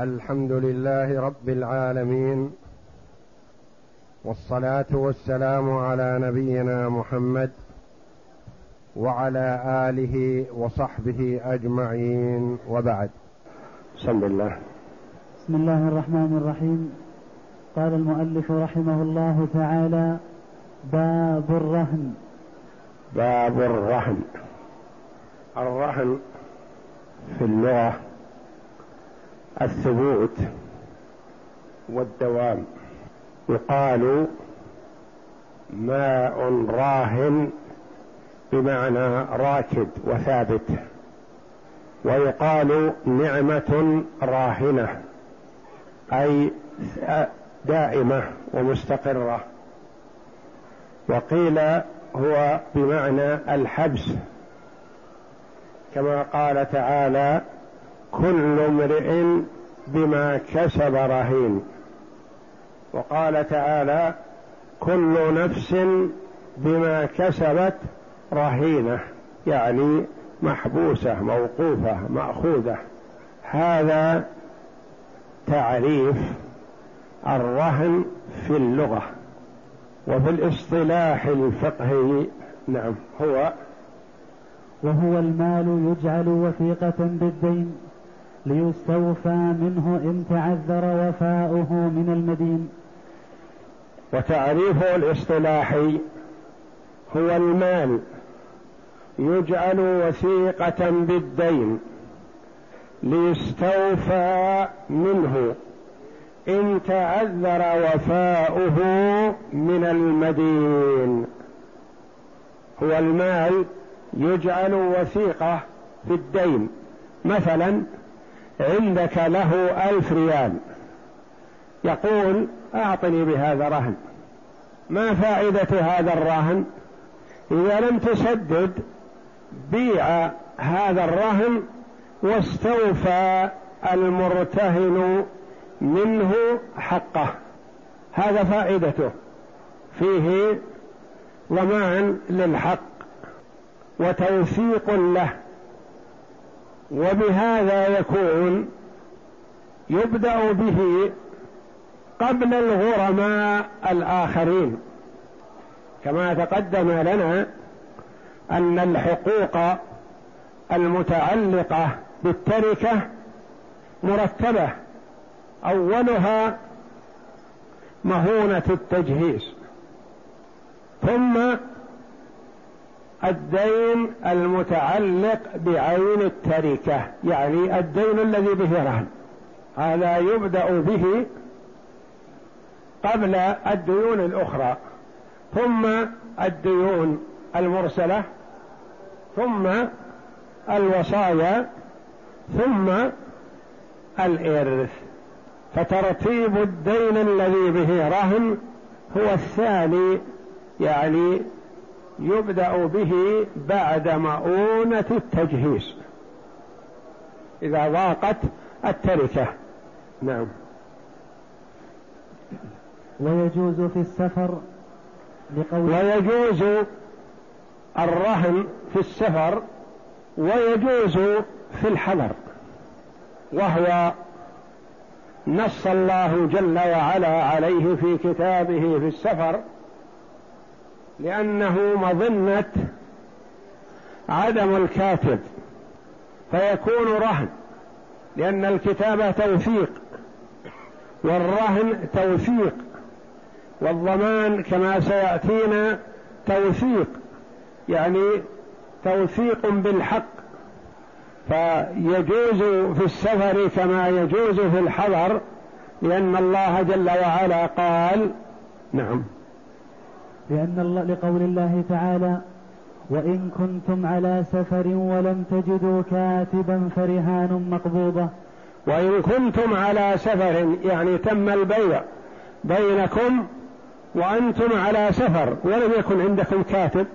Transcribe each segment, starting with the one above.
الحمد لله رب العالمين والصلاة والسلام على نبينا محمد وعلى آله وصحبه أجمعين وبعد. بسم الله. بسم الله الرحمن الرحيم. قال المؤلف رحمه الله تعالى باب الرهن. باب الرهن. الرهن في اللغة الثبوت والدوام. يقال ماء راهن بمعنى راكد وثابت. ويقال نعمة راهنة أي دائمة ومستقرة. وقيل هو بمعنى الحبس كما قال تعالى كل امرئ بما كسب رهين. وقال تعالى كل نفس بما كسبت رهينة يعني محبوسة موقوفة مأخوذة. هذا تعريف الرهن في اللغة وفي الاصطلاح الفقهي. نعم هو وهو المال يجعل وثيقة بالدين. ليستوفى منه إن تعذر وفاؤه من المدين. وتعريفه الاصطلاحي هو المال. يجعل وثيقة بالدين. ليستوفى منه إن تعذر وفاؤه من المدين. هو المال يجعل وثيقة في الدين. مثلا عندك له ألف ريال. يقول أعطني بهذا رهن. ما فائدة هذا الرهن؟ إذا لم تسدد بيع هذا الرهن واستوفى المرتهن منه حقه. هذا فائدته. فيه ضمان للحق وتوثيق له. وبهذا يكون يبدأ به قبل الغرماء الآخرين. كما تقدم لنا أن الحقوق المتعلقة بالتركة مرتبة أولها مهونة التجهيز. ثم الدين المتعلق بعين التركة يعني الدين الذي به رهن. هذا يبدأ به قبل الديون الأخرى ثم الديون المرسلة ثم الوصايا ثم الإرث. فترتيب الدين الذي به رهن هو الثاني يعني يبدأ به بعد مؤونة التجهيز. إذا ضاقت التركة. نعم. ويجوز في السفر لقول ويجوز الرهن في السفر ويجوز في الحضر وهو نص الله جل وعلا عليه في كتابه في السفر لأنه مظنة عدم الكاتب فيكون رهن لأن الكتابة توثيق والرهن توثيق والضمان كما سيأتينا توثيق يعني توثيق بالحق. فيجوز في السفر كما يجوز في الحضر لأن الله جل وعلا قال نعم. لأن الله لقول الله تعالى وإن كنتم على سفر ولم تجدوا كاتبا فرهان مقبوضة. وإن كنتم على سفر يعني تم البيع بينكم وأنتم على سفر ولم يكن عندكم كاتب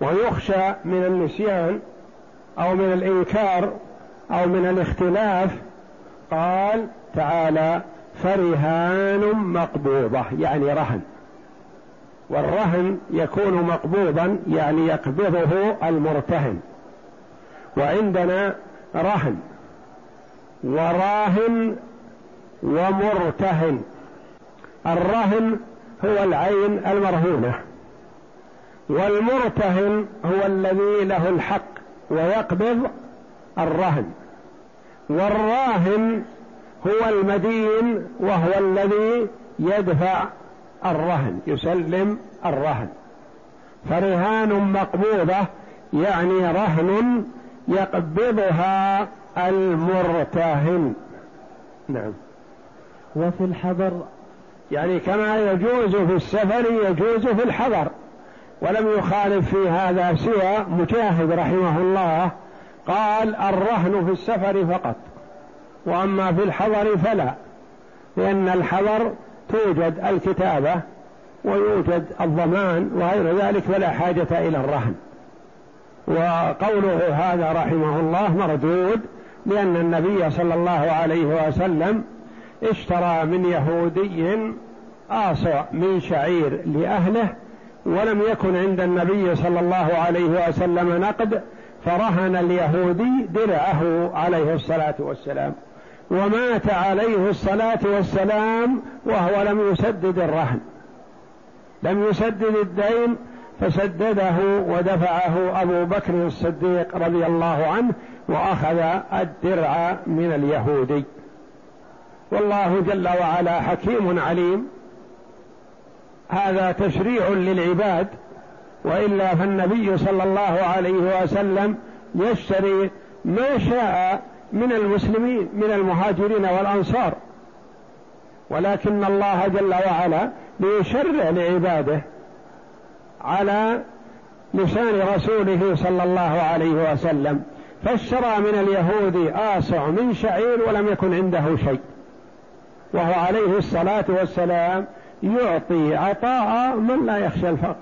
ويخشى من النسيان أو من الإنكار أو من الاختلاف قال تعالى فرهان مقبوضة يعني رهن. والرهن يكون مقبوضا يعني يقبضه المرتهن. وعندنا رهن وراهن ومرتهن. الرهن هو العين المرهونة والمرتهن هو الذي له الحق ويقبض الرهن. والراهن هو المدين وهو الذي يدفع الرهن يسلم الرهن. فرهان مقبوضة يعني رهن يقبضها المرتهن. نعم. وفي الحضر؟ يعني كما يجوز في السفر يجوز في الحضر. ولم يخالف في هذا سوى مجاهد رحمه الله قال الرهن في السفر فقط وأما في الحضر فلا لأن الحضر توجد الكتابة ويوجد الضمان وغير ذلك فلا حاجة إلى الرهن. وقوله هذا رحمه الله مردود لأن النبي صلى الله عليه وسلم اشترى من يهودي آصع من شعير لأهله ولم يكن عند النبي صلى الله عليه وسلم نقد فرهن اليهودي درعه عليه الصلاة والسلام. ومات عليه الصلاة والسلام وهو لم يسدد الرهن. لم يسدد الدين فسدده ودفعه أبو بكر الصديق رضي الله عنه وأخذ الدرع من اليهودي. والله جل وعلا حكيم عليم. هذا تشريع للعباد وإلا فالنبي صلى الله عليه وسلم يشتري ما شاء من المسلمين من المهاجرين والأنصار. ولكن الله جل وعلا ليشرع لعباده على لسان رسوله صلى الله عليه وسلم. فاشترى من اليهود آصع من شعير ولم يكن عنده شيء. وهو عليه الصلاة والسلام يعطي عطاء من لا يخشى الفقر.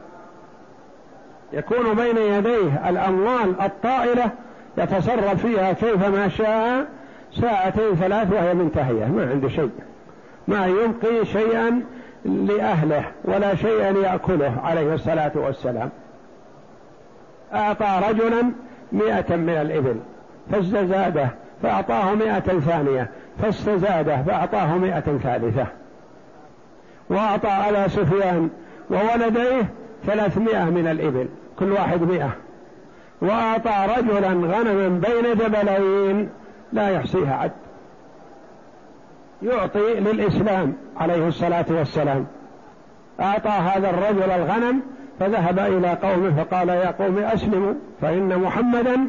يكون بين يديه الأموال الطائلة يتصرف فيها كيفما شاء ساعتين ثلاث وهي منتهية ما عنده شيء. ما يبقي شيئا لأهله ولا شيئا يأكله عليه الصلاة والسلام. أعطى رجلا مئة من الإبل فازداده فأعطاه مئة ثانية فاستزاده فأعطاه مئة ثالثة. وأعطى على سفيان وولديه ثلاثمائة من الإبل كل واحد مئة. وأعطى رجلا غنما بين جبلين لا يحصيها عد. يعطي للإسلام عليه الصلاة والسلام. أعطى هذا الرجل الغنم فذهب إلى قومه فقال يا قوم أسلموا فإن محمدا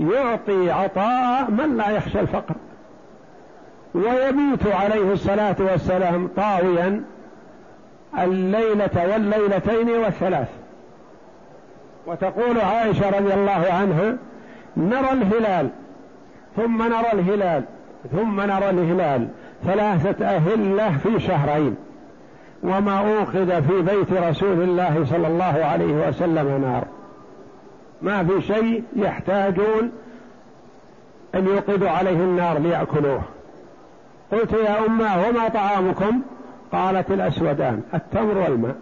يعطي عطاء من لا يخشى الفقر. ويبيت عليه الصلاة والسلام طاويا الليلة والليلتين والثلاث. وتقول عائشة رضي الله عنها نرى الهلال ثم نرى الهلال ثم نرى الهلال ثلاثة أهلة في شهرين وما أوقد في بيت رسول الله صلى الله عليه وسلم نار. ما في شيء يحتاجون أن يوقدوا عليه النار ليأكلوه. قلت يا أمة وما طعامكم؟ قالت الأسودان التمر والماء.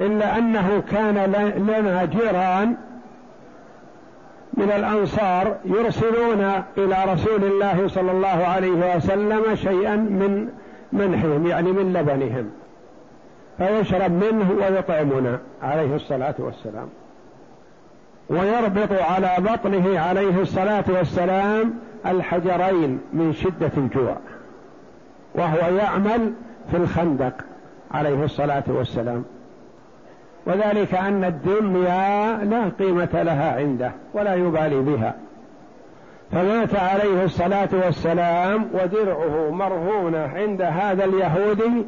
إلا أنه كان لنا جيران من الأنصار يرسلون إلى رسول الله صلى الله عليه وسلم شيئا من منحهم يعني من لبنهم فيشرب منه ويطعمنا عليه الصلاة والسلام. ويربط على بطنه عليه الصلاة والسلام الحجرين من شدة الجوع وهو يعمل في الخندق عليه الصلاة والسلام. وذلك أن الدنيا لا قيمة لها عنده ولا يبالي بها. فمات عليه الصلاة والسلام ودرعه مرهونة عند هذا اليهودي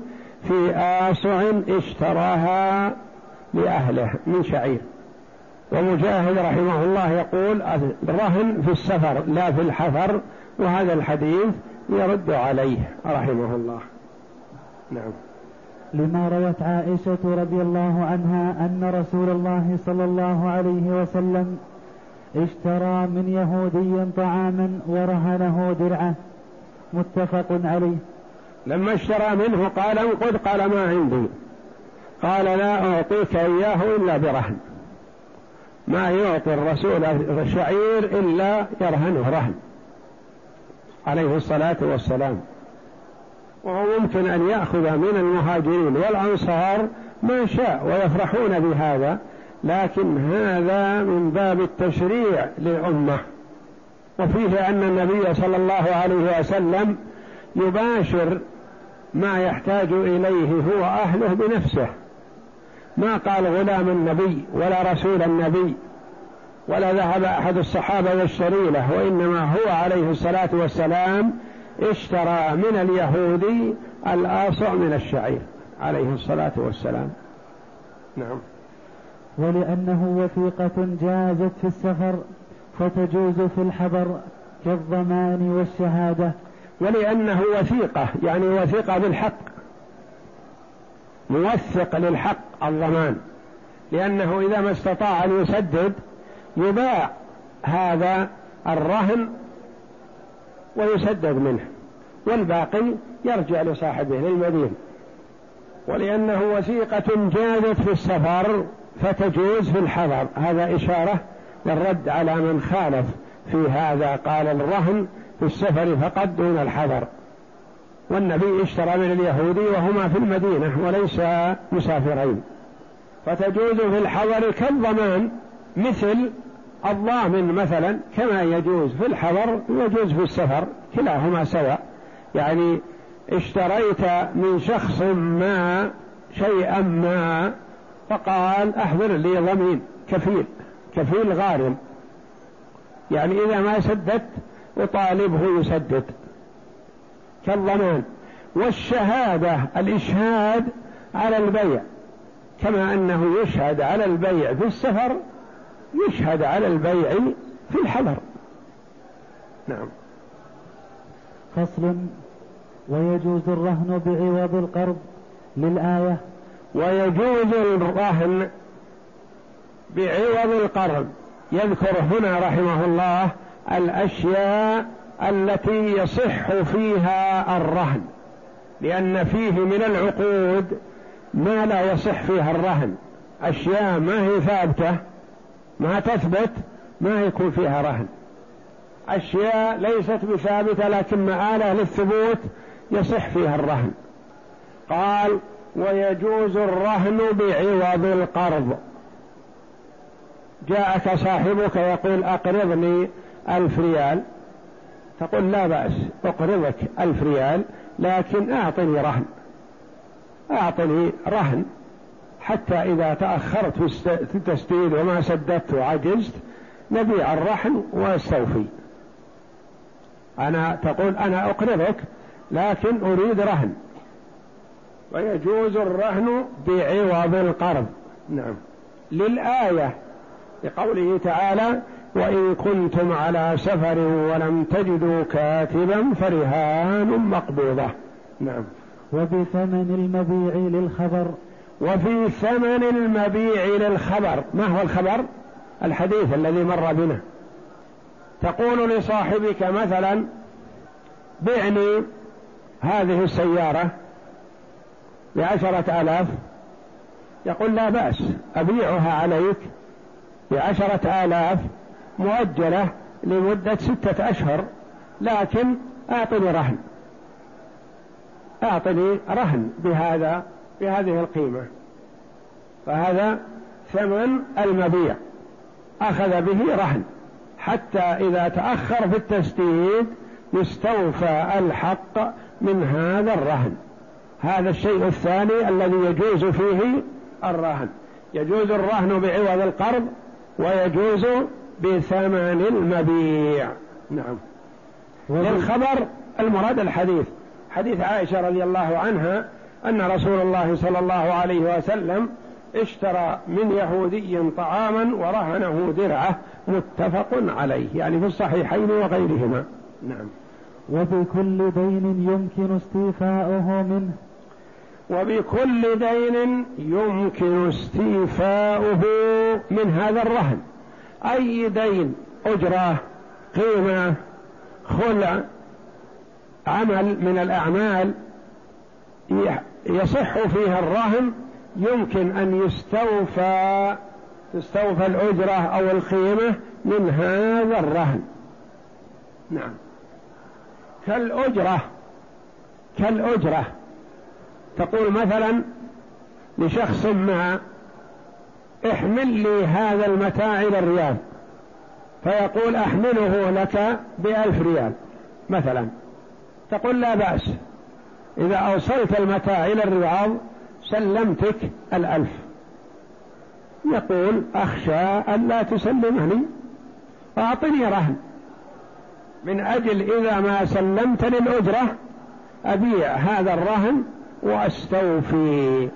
في آسع اشتراها لأهله من شعير. ومجاهد رحمه الله يقول الرهن في السفر لا في الحفر وهذا الحديث يرد عليه رحمه الله. نعم. لما روت عائشة رضي الله عنها أن رسول الله صلى الله عليه وسلم اشترى من يهودي طعاما ورهنه درعة. متفق عليه. لما اشترى منه قال انقذ قال ما عندي. قال لا أعطيك إياه إلا برهن. ما يعطي الرسول الشعير إلا يرهنه رهن. عليه الصلاة والسلام. وهو أن يأخذ من المهاجرين والأنصار ما شاء ويفرحون بهذا لكن هذا من باب التشريع للأمة. وفيه أن النبي صلى الله عليه وسلم يباشر ما يحتاج إليه هو أهله بنفسه. ما قال غلام النبي ولا رسول النبي ولا ذهب أحد الصحابة يشتري له وإنما هو عليه الصلاة والسلام اشترى من اليهودي الآصع من الشعير عليه الصلاة والسلام. نعم. ولأنه وثيقة جازت في السفر فتجوز في الحضر كالضمان والشهادة. ولأنه وثيقة يعني وثيقة بالحق. موثق للحق الضمان. لأنه إذا ما استطاع أن يسدد يباع هذا الرهن ويسدد منه والباقي يرجع لصاحبه للمدين. ولأنه وثيقة جازت في السفر فتجوز في الحضر. هذا إشارة للرد على من خالف في هذا قال الرهن في السفر فقط دون الحضر. والنبي اشترى من اليهودي وهما في المدينة وليس مسافرين. فتجوز في الحضر كالضمان مثل الضامن مثلا كما يجوز في الحضر يجوز في السفر كلاهما سواء. يعني اشتريت من شخص ما شيئا ما فقال أحضر لي ضمين كفيل كفيل غارم. يعني إذا ما سددت أطالبه يسدد كالضمان. والشهادة الإشهاد على البيع كما أنه يشهد على البيع في السفر يشهد على البيع في الحضر. نعم. فصل. ويجوز الرهن بعوض القرض للآية. ويجوز الرهن بعوض القرض. يذكر هنا رحمه الله الأشياء التي يصح فيها الرهن. لأن فيه من العقود ما لا يصح فيها الرهن. أشياء ما هي ثابتة. ما تثبت ما يكون فيها رهن. أشياء ليست بثابتة لكن مآله للثبوت يصح فيها الرهن. قال ويجوز الرهن بعوض القرض. جاءك صاحبك يقول أقرضني ألف ريال. تقول لا بأس أقرضك ألف ريال لكن أعطني رهن. أعطني رهن. حتى إذا تأخرت في التسديد وما سددت وعجزت نبيع الرهن واستوفي. أنا تقول أنا أقرضك لكن أريد رهن. ويجوز الرهن بعوض القرض. نعم. للآية لقوله تعالى وإن كنتم على سفر ولم تجدوا كاتبا فرهان مقبوضة. نعم. وبثمن المبيع للخبر. وفي ثمن المبيع للخبر. ما هو الخبر؟ الحديث الذي مر بنا. تقول لصاحبك مثلا بعني هذه السيارة بعشرة آلاف. يقول لا بأس أبيعها عليك بعشرة آلاف مؤجلة لمدة ستة أشهر لكن أعطني رهن. أعطني رهن بهذا بهذه القيمة. فهذا ثمن المبيع. أخذ به رهن. حتى إذا تأخر في التسديد يستوفى الحق من هذا الرهن. هذا الشيء الثاني الذي يجوز فيه الرهن. يجوز الرهن بعوض القرض ويجوز بثمن المبيع. نعم. للخبر المراد الحديث. حديث عائشة رضي الله عنها أن رسول الله صلى الله عليه وسلم اشترى من يهودي طعاما ورهنه درعة متفق عليه يعني في الصحيحين وغيرهما. نعم. وبكل دين يمكن استيفاؤه منه. وبكل دين يمكن استيفاؤه من هذا الرهن. أي دين؟ أجرة قيمة خلع عمل من الأعمال يصح فيها الرهن يمكن أن يستوفى تستوفى الأجرة أو القيمة من هذا الرهن. نعم. كالأجرة كالأجرة. تقول مثلا لشخص ما احمل لي هذا المتاع إلى الرياض فيقول أحمله لك بألف ريال مثلا. تقول لا بأس. إذا أوصلت المتاع إلى الرياض سلمتك الألف. يقول أخشى أن لا تسلمني أعطني رهن. من أجل إذا ما سلمتني الأجرة أبيع هذا الرهن وأستوفي.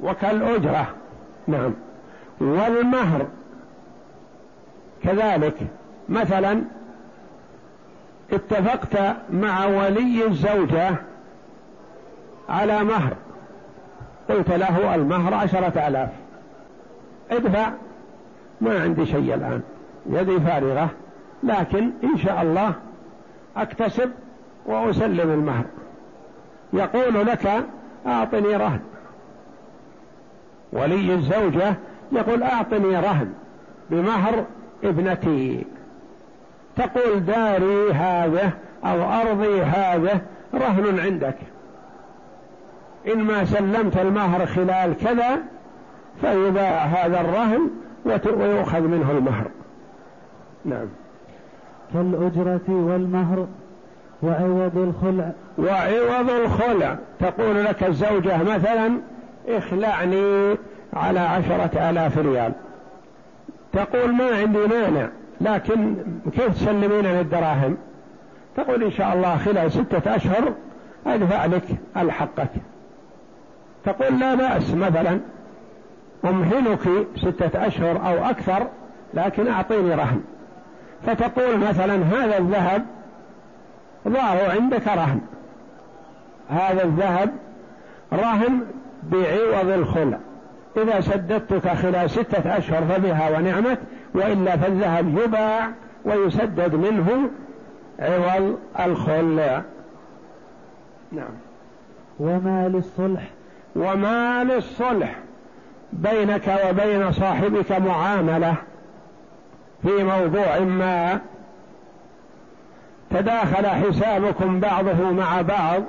وكالأجرة. نعم. والمهر. كذلك مثلا اتفقت مع ولي الزوجة على مهر. قلت له المهر عشرة آلاف. ادفع. ما عندي شيء الآن. يدي فارغة. لكن إن شاء الله أكتسب وأسلم المهر. يقول لك أعطني رهن. ولي الزوجة يقول أعطني رهن بمهر ابنتي. تقول داري هذا أو أرضي هذا رهن عندك. إن ما سلمت المهر خلال كذا فيباع هذا الرهن ويؤخذ منه المهر. نعم. كالأجرة والمهر وعوض الخلع. وعوض الخلع. تقول لك الزوجة مثلا اخلعني على عشرة آلاف ريال. تقول ما عندي مانع. لكن كيف تسلمين الدراهم تقول إن شاء الله خلال ستة أشهر أدفع لك الحقك. تقول لا بأس مثلا أمهلك ستة أشهر أو أكثر لكن أعطيني رهن فتقول مثلا هذا الذهب ضعه عندك رهن هذا الذهب رهن بعوض الخلع. إذا سددتك خلال ستة أشهر فبها ونعمت وإلا فالذهب يباع ويسدد منه عوض الخلع نعم. وما للصلح؟ وما للصلح؟ بينك وبين صاحبك معاملة في موضوع ما تداخل حسابكم بعضه مع بعض.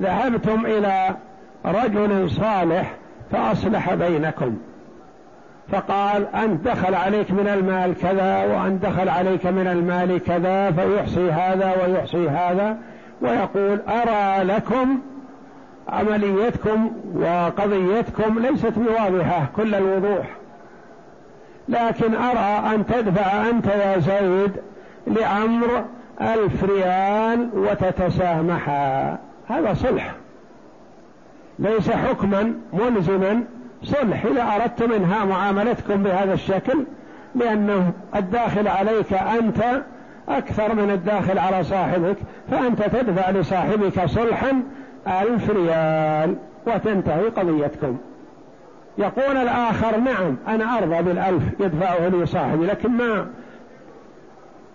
ذهبتم إلى رجل صالح فأصلح بينكم. فقال أنت دخل عليك من المال كذا وأنت دخل عليك من المال كذا فيحصي هذا ويحصي هذا ويقول أرى لكم عمليتكم وقضيتكم ليست بواضحة كل الوضوح. لكن أرى أن تدفع أنت يا زيد لعمر ألف ريال وتتسامحا. هذا صلح. ليس حكما ملزما صلح. إذا أردت منها معاملتكم بهذا الشكل لأنه الداخل عليك أنت أكثر من الداخل على صاحبك فأنت تدفع لصاحبك صلحا ألف ريال وتنتهي قضيتكم. يقول الآخر نعم أنا أرضى بالألف يدفعه لي صاحبي لكن ما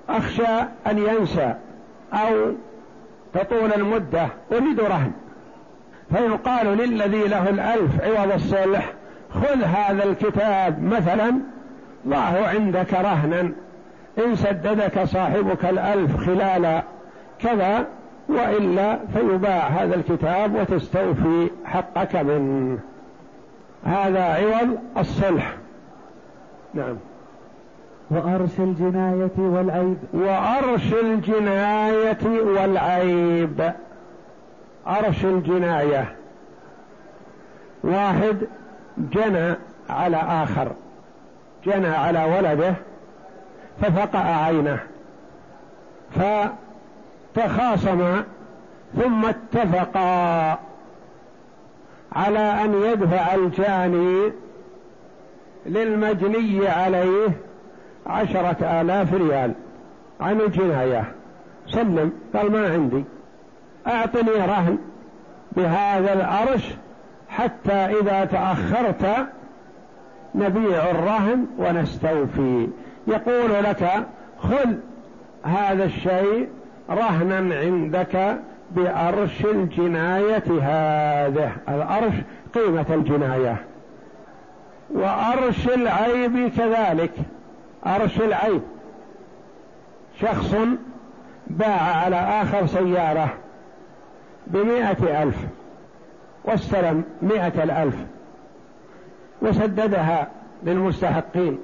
أخشى أن ينسى أو تطول المدة أريد رهن. فيقال للذي له الألف عوض الصلح خذ هذا الكتاب مثلا ضعه عندك رهنا. إن سددك صاحبك الألف خلال كذا وإلا فيباع هذا الكتاب وتستوفي حقك منه. هذا عوض الصلح. نعم. وأرش الجناية والعيب. وأرش الجناية والعيب. أرش الجناية. واحد جنى على آخر جنى على ولده ففقع عينه فتخاصما ثم اتفقا على أن يدفع الجاني للمجني عليه عشرة آلاف ريال عن الجناية. سلم قال ما عندي أعطني رهن بهذا العرش حتى إذا تأخرت نبيع الرهن ونستوفي. يقول لك خذ هذا الشيء رهنا عندك بأرش الجناية هذه. الأرش قيمة الجناية. وأرش العيب كذلك. أرش العيب. شخص باع على آخر سيارة بمائة ألف. واستلم مائة الألف وسددها للمستحقين.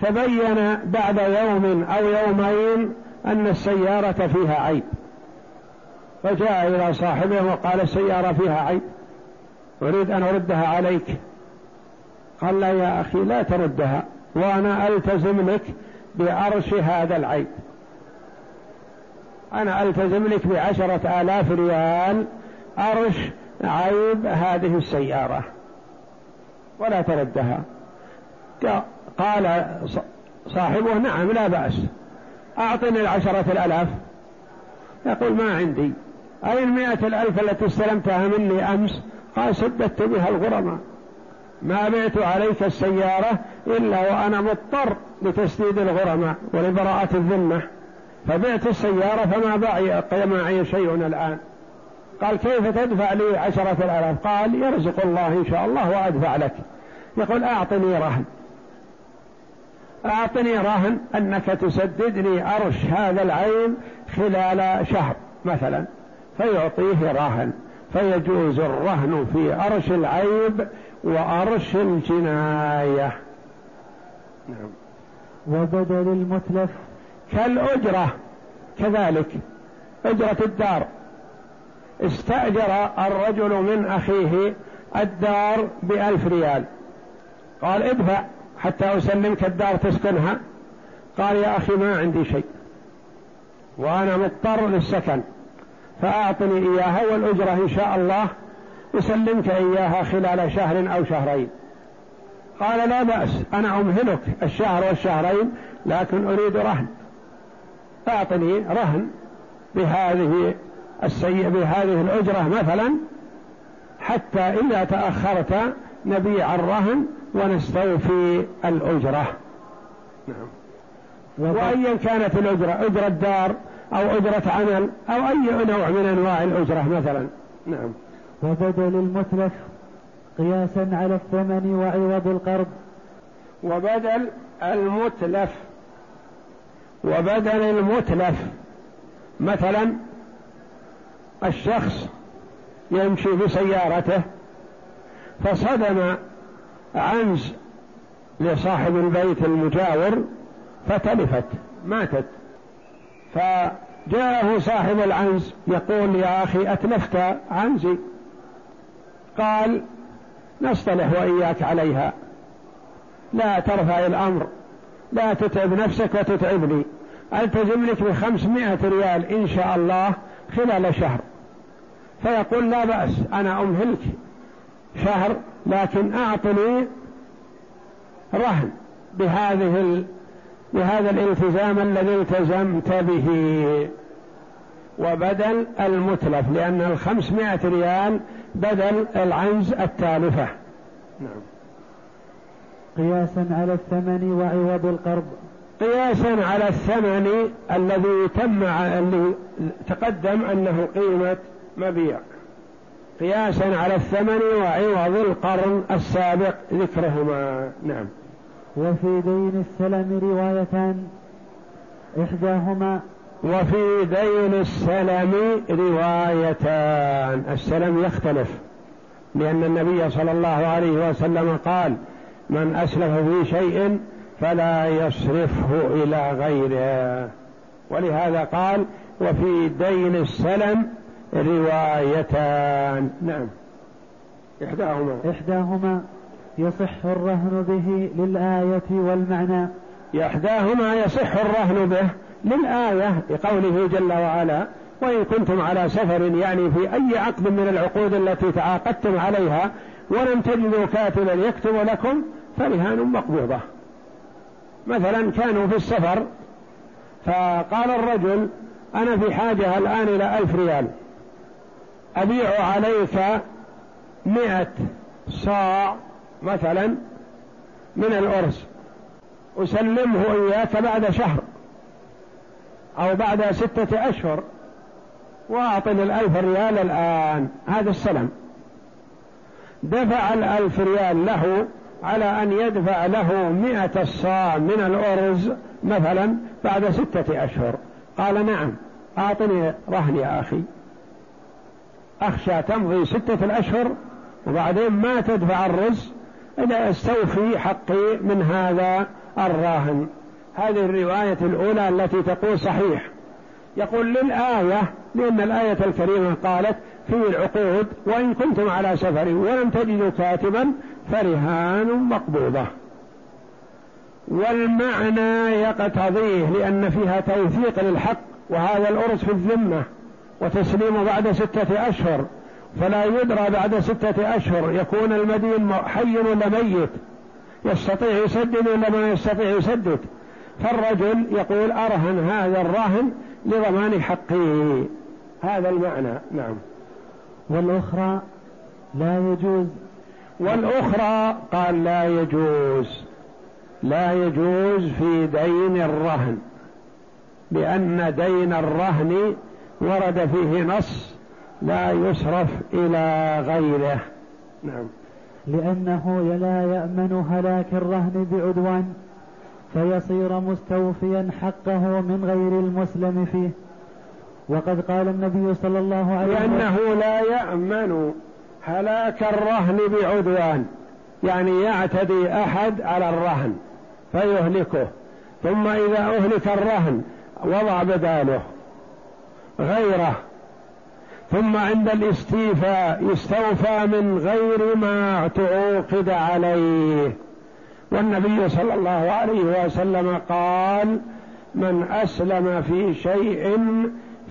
تبين بعد يوم أو يومين أن السيارة فيها عيب. فجاء إلى صاحبه وقال السيارة فيها عيب. أريد أن أردها عليك. قال لا يا أخي لا تردها وأنا ألتزم لك بأرش هذا العيب. أنا ألتزم لك بعشرة آلاف ريال أرش عيب هذه السيارة. ولا تردها. قال صاحبه نعم لا بأس. أعطني العشرة الألاف. يقول ما عندي. أي المئة الألف التي استلمتها مني أمس؟ قال سددت بها الغرماء. ما بعت عليك السيارة إلا وأنا مضطر لتسديد الغرماء ولبراءة الذمة. فبعت السيارة فما بقي معي شيء الآن. قال كيف تدفع لي عشرة الآلاف؟ قال يرزق الله إن شاء الله وأدفع لك. يقول أعطني رهن. أعطني رهن أنك تسددني أرش هذا العين خلال شهر مثلا فيعطيه رهن فيجوز الرهن في أرش العيب وأرش الجناية. نعم. وبدل المتلف. كالأجرة كذلك أجرة الدار. استأجر الرجل من أخيه الدار بألف ريال. قال ادفع حتى أسلمك الدار تسكنها. قال يا أخي ما عندي شيء. وأنا مضطر للسكن. فأعطني إياها والأجرة إن شاء الله أسلمك إياها خلال شهر أو شهرين. قال لا بأس أنا أمهلك الشهر والشهرين لكن أريد رهن. أعطني رهن بهذه السيء بهذه الأجرة مثلا حتى إذا تأخرت نبيع الرهن ونستوفي الأجرة. نعم. وأيا كانت الأجرة أجرة دار أو أجرة عمل أو أي نوع من أنواع الأجرة مثلا. نعم. وبدل المتلف قياسا على الثمن وعوض القرض. وبدل المتلف وبدل المتلف مثلا الشخص يمشي بسيارته فصدم عنز لصاحب البيت المجاور فتلفت ماتت. فجاءه صاحب العنز يقول يا أخي أتلفت عنزي؟ قال نصطلح وإياك عليها. لا ترفع الأمر لا تتعب نفسك وتتعبني ألتزم لك بخمسمائة ريال إن شاء الله خلال شهر. فيقول لا بأس أنا أمهلك شهر لكن أعطني رهن بهذه ال... بهذا الالتزام الذي التزمت به. وبدل المتلف لأن الخمسمائة ريال بدل العنز التالفة. نعم. قياسا على الثمن وعوض القرض. قياسا على الثمن الذي تم اللي تقدم أنه قيمة مبيع. قياسا على الثمن وعوض القرن السابق ذكرهما. نعم. وفي دين السلم روايتان إحداهما وفي دين السلم روايتان. السلم يختلف لأن النبي صلى الله عليه وسلم قال من أسلف في شيء فلا يصرفه إلى غيره. ولهذا قال وفي دين السلم روايتان. نعم. إحداهما. إحداهما يصح الرهن به للآية والمعنى. إحداهما يصح الرهن به للآية لقوله جل وعلا وإن كنتم على سفر يعني في أي عقد من العقود التي تعاقدتم عليها ولم تجدوا كاتبا يكتب لكم فرهان مقبوضة. مثلا كانوا في السفر فقال الرجل أنا في حاجة الآن إلى ألف ريال. أبيع عليك مئة صاع مثلا من الأرز. أسلمه إياك بعد شهر أو بعد ستة أشهر وأعطني الألف ريال الآن. هذا السلم دفع الألف ريال له على أن يدفع له مئة الصاع من الأرز مثلا بعد ستة أشهر. قال نعم أعطني رهن يا أخي. أخشى تمضي ستة الأشهر وبعدين ما تدفع الرز إذا استوفي حقي من هذا الراهن. هذه الرواية الأولى التي تقول صحيح. يقول للآية لأن الآية الكريمة قالت في العقود وإن كنتم على سفر ولم تجدوا كاتبا فرهان مقبوضة. والمعنى يقتضيه لأن فيها توثيق للحق وهذا الأرز في الذمة. وتسليم بعد ستة أشهر فلا يدرى بعد ستة أشهر يكون المدين حي ولا ميت. يستطيع يسدد ولا ما يستطيع يسدد. فالرجل يقول أرهن هذا الراهن لضمان حقه. هذا المعنى نعم. والأخرى لا يجوز. والأخرى قال لا يجوز. لا يجوز في دين الرهن لأن دين الرهن ورد فيه نص لا يصرف إلى غيره. نعم. لأنه لا يأمن هلاك الرهن بعدوان فيصير مستوفيا حقه من غير المسلم فيه. وقد قال النبي صلى الله عليه وسلم لأنه لا يأمن هلاك الرهن بعدوان يعني يعتدي أحد على الرهن فيهلكه ثم إذا أهلك الرهن وضع بداله. غيره. ثم عند الاستيفاء يستوفى من غير ما تعوقد عليه. والنبي صلى الله عليه وسلم قال من أسلم في شيء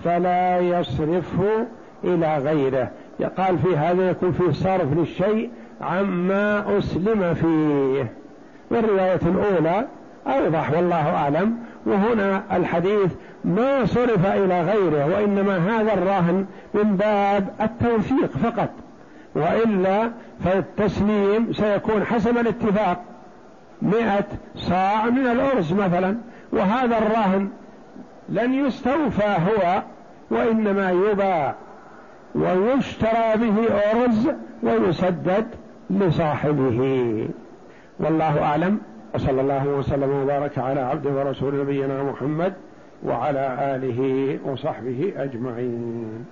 فلا يصرفه إلى غيره. قال في هذا يكون فيه صرف للشيء عما أسلم فيه. والرواية الأولى أوضح والله أعلم. وهنا الحديث ما صرف إلى غيره وإنما هذا الرهن من باب التوثيق فقط. وإلا فالتسليم سيكون حسب الاتفاق. مئة صاع من الأرز مثلا. وهذا الرهن لن يستوفى هو وإنما يباع. ويشترى به أرز ويسدد لصاحبه. والله أعلم. وصلى الله وسلم وبارك على عبده ورسول نبينا محمد وعلى آله وصحبه أجمعين.